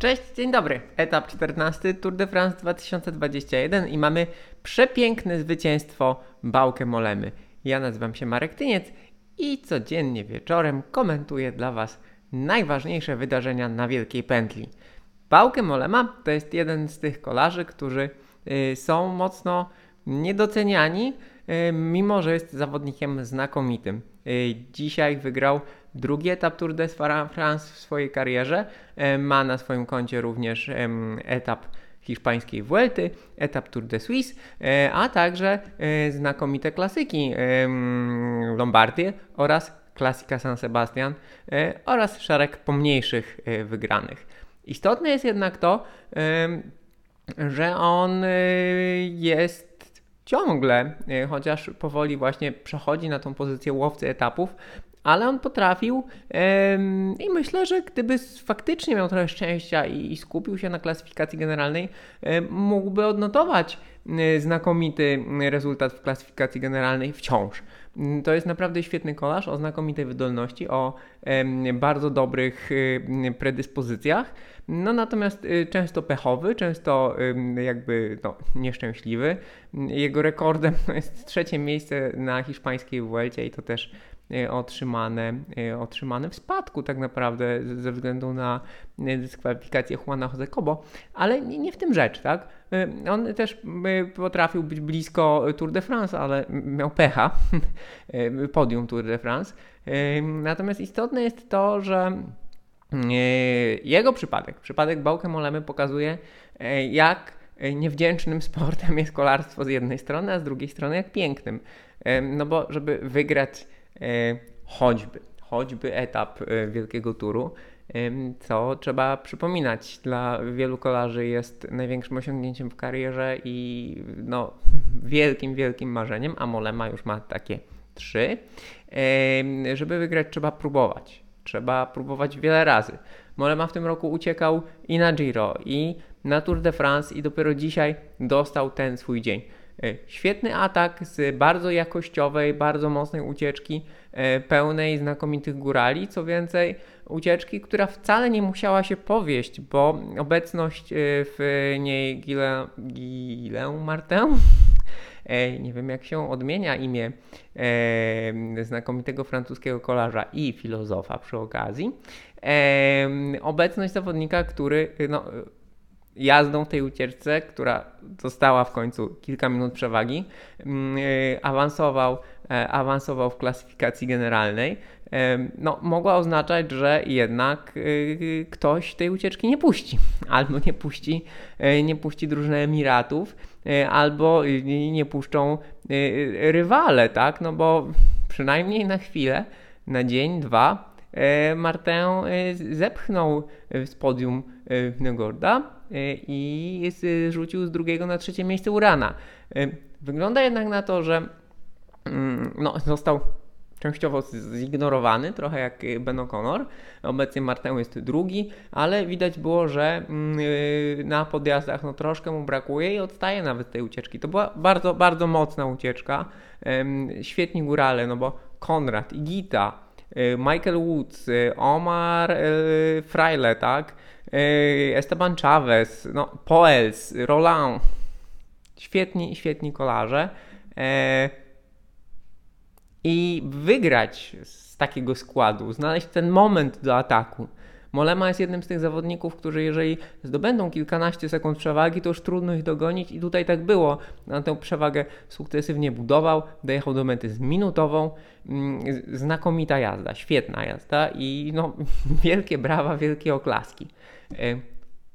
Cześć, dzień dobry. Etap 14 Tour de France 2021 i mamy przepiękne zwycięstwo Bałkę Molemy. Ja nazywam się Marek Tyniec i codziennie wieczorem komentuję dla Was najważniejsze wydarzenia na Wielkiej Pętli. Bałkę Molema to jest jeden z tych kolarzy, którzy y, są mocno niedoceniani, y, mimo że jest zawodnikiem znakomitym. Y, dzisiaj wygrał drugi etap Tour de France w swojej karierze. E, ma na swoim koncie również etap hiszpańskiej Vuelty, etap Tour de Suisse, e, a także e, znakomite klasyki Lombardię oraz klasika San Sebastian oraz szereg pomniejszych wygranych. Istotne jest jednak to, że on jest ciągle, chociaż powoli właśnie przechodzi na tą pozycję łowcy etapów, ale on potrafił i myślę, że gdyby faktycznie miał trochę szczęścia i, skupił się na klasyfikacji generalnej, mógłby odnotować znakomity rezultat w klasyfikacji generalnej wciąż. To jest naprawdę świetny kolarz o znakomitej wydolności, o bardzo dobrych predyspozycjach. No natomiast y, często pechowy, często jakby no, nieszczęśliwy. Jego rekordem jest trzecie miejsce na hiszpańskiej Vuelcie i to też otrzymane, e, otrzymane w spadku tak naprawdę ze względu na e, dyskwalifikację Juana Jose Cobo, ale nie w tym rzecz, tak? On też potrafił być blisko Tour de France, ale miał pecha, podium Tour de France. Natomiast istotne jest to, że jego przypadek, przypadek Bałkę Molemy pokazuje, jak niewdzięcznym sportem jest kolarstwo z jednej strony, a z drugiej strony jak pięknym. No bo żeby wygrać E, choćby, choćby etap e, wielkiego turu, co trzeba przypominać. Dla wielu kolarzy jest największym osiągnięciem w karierze i no, wielkim, wielkim marzeniem, a Molema już ma takie trzy. Żeby wygrać trzeba próbować. Trzeba próbować wiele razy. Molema w tym roku uciekał i na Giro, i na Tour de France i dopiero dzisiaj dostał ten swój dzień. E, świetny atak z bardzo jakościowej, bardzo mocnej ucieczki, e, pełnej znakomitych górali. Co więcej, ucieczki, która wcale nie musiała się powieść, bo obecność e, w niej Guillaume Martin, nie wiem jak się odmienia imię znakomitego francuskiego kolarza i filozofa przy okazji, obecność zawodnika, który no, jazdą w tej ucieczce, która została w końcu kilka minut przewagi, mm, e, awansował, e, awansował w klasyfikacji generalnej, e, no, mogła oznaczać, że jednak ktoś tej ucieczki nie puści. Albo nie puści, nie puści drużyny Emiratów, albo nie puszczą rywale, tak? No bo przynajmniej na chwilę, na dzień, dwa, Martin zepchnął z podium Negorda Y, i rzucił z drugiego na trzecie miejsce Urana. Y, wygląda jednak na to, że mm, no, został częściowo zignorowany, trochę jak Ben O'Connor. Obecnie Martin jest drugi, ale widać było, że mm, na podjazdach no, troszkę mu brakuje i odstaje nawet tej ucieczki. To była bardzo, bardzo mocna ucieczka. Świetni górale, no bo Konrad, Igita, Michael Woods, Omar Fraile, tak? Esteban Chavez, no, Poels, Roland. Świetni, świetni kolarze. E, I wygrać z takiego składu, znaleźć ten moment do ataku. Molema jest jednym z tych zawodników, którzy jeżeli zdobędą kilkanaście sekund przewagi, to już trudno ich dogonić i tutaj tak było. Na tę przewagę sukcesywnie budował, dojechał do mety z minutową. Mm, znakomita jazda, świetna jazda i no, wielkie brawa, wielkie oklaski.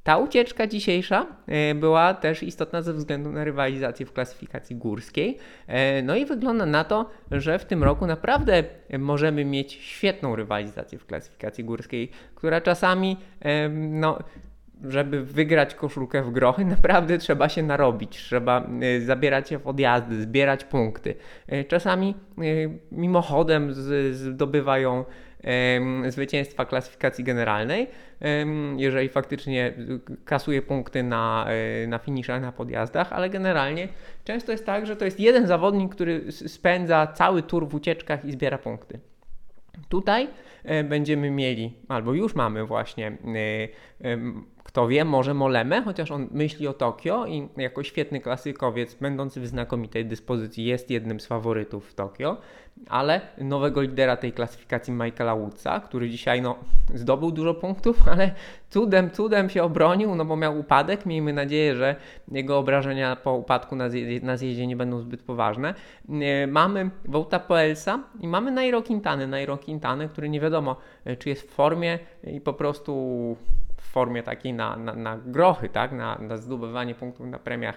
Ta ucieczka dzisiejsza e, była też istotna ze względu na rywalizację w klasyfikacji górskiej. E, no i wygląda na to, że w tym roku naprawdę możemy mieć świetną rywalizację w klasyfikacji górskiej, która czasami, no, żeby wygrać koszulkę w grochy, naprawdę trzeba się narobić, trzeba zabierać się w odjazdy, zbierać punkty. Czasami mimochodem zdobywają zwycięstwa klasyfikacji generalnej, jeżeli faktycznie kasuje punkty na, na finiszach, na podjazdach, ale generalnie często jest tak, że to jest jeden zawodnik, który spędza cały tur w ucieczkach i zbiera punkty. Tutaj e, będziemy mieli, albo już mamy właśnie kto wie, może Molemę, chociaż on myśli o Tokio i jako świetny klasykowiec, będący w znakomitej dyspozycji, jest jednym z faworytów w Tokio, ale nowego lidera tej klasyfikacji Michaela Woodsa, który dzisiaj no, zdobył dużo punktów, ale cudem, cudem się obronił, no bo miał upadek. Miejmy nadzieję, że jego obrażenia po upadku na, zjeździe, na zjeździe nie będą zbyt poważne. E, mamy Wouta Poelsa i mamy Nairo Quintany, Nairo Quintany, który nie wiadomo, e, czy jest w formie i po prostu formie takiej na, na, na grochy, tak? na, na zdobywanie punktów na premiach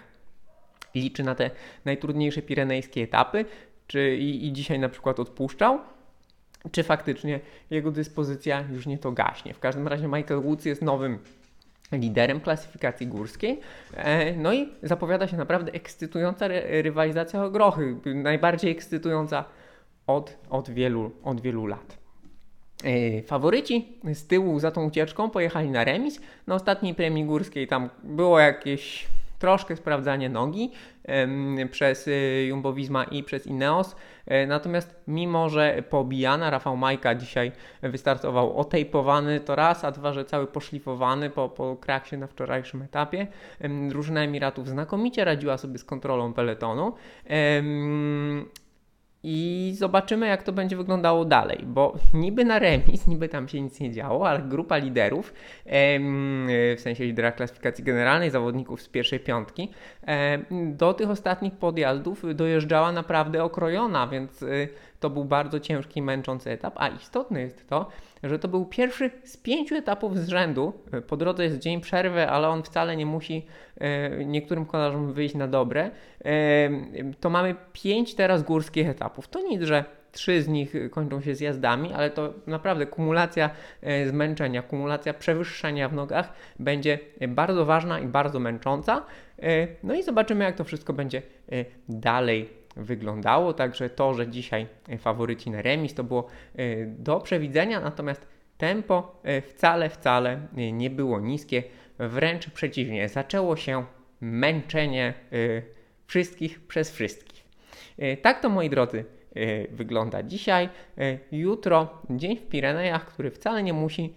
liczy na te najtrudniejsze pirenejskie etapy, czy i, i dzisiaj na przykład odpuszczał, czy faktycznie jego dyspozycja już nie to gaśnie. W każdym razie Michael Woods jest nowym liderem klasyfikacji górskiej. E, no i zapowiada się naprawdę ekscytująca rywalizacja o grochy. Najbardziej ekscytująca od, od, wielu, od wielu lat. E, faworyci z tyłu za tą ucieczką pojechali na remis. Na ostatniej premii górskiej tam było jakieś troszkę sprawdzanie nogi przez y, Jumbo Visma i przez Ineos. E, natomiast mimo, że pobijana Rafał Majka dzisiaj wystartował otejpowany, to raz, a dwa, że cały poszlifowany po, po kraksie na wczorajszym etapie. Drużyna Emiratów znakomicie radziła sobie z kontrolą peletonu. I zobaczymy, jak to będzie wyglądało dalej, bo niby na remis, niby tam się nic nie działo, ale grupa liderów, w sensie lidera klasyfikacji generalnej, zawodników z pierwszej piątki, do tych ostatnich podjazdów dojeżdżała naprawdę okrojona, więc y, to był bardzo ciężki, męczący etap, a istotne jest to, że to był pierwszy z pięciu etapów z rzędu. Po drodze jest dzień przerwy, ale on wcale nie musi e, niektórym kolarzom wyjść na dobre. E, to mamy pięć teraz górskich etapów. To nic, że trzy z nich kończą się zjazdami, ale to naprawdę kumulacja e, zmęczenia, kumulacja przewyższenia w nogach będzie bardzo ważna i bardzo męcząca. No i zobaczymy, jak to wszystko będzie dalej wyglądało. Także to, że dzisiaj e, faworyci na remis, to było e, do przewidzenia, natomiast tempo e, wcale, wcale nie było niskie. Wręcz przeciwnie, zaczęło się męczenie wszystkich przez wszystkich. Tak to, moi drodzy, wygląda dzisiaj. Jutro dzień w Pirenejach, który wcale nie musi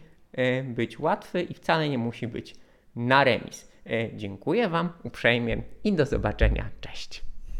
być łatwy i wcale nie musi być na remis. Dziękuję Wam uprzejmie i do zobaczenia. Cześć.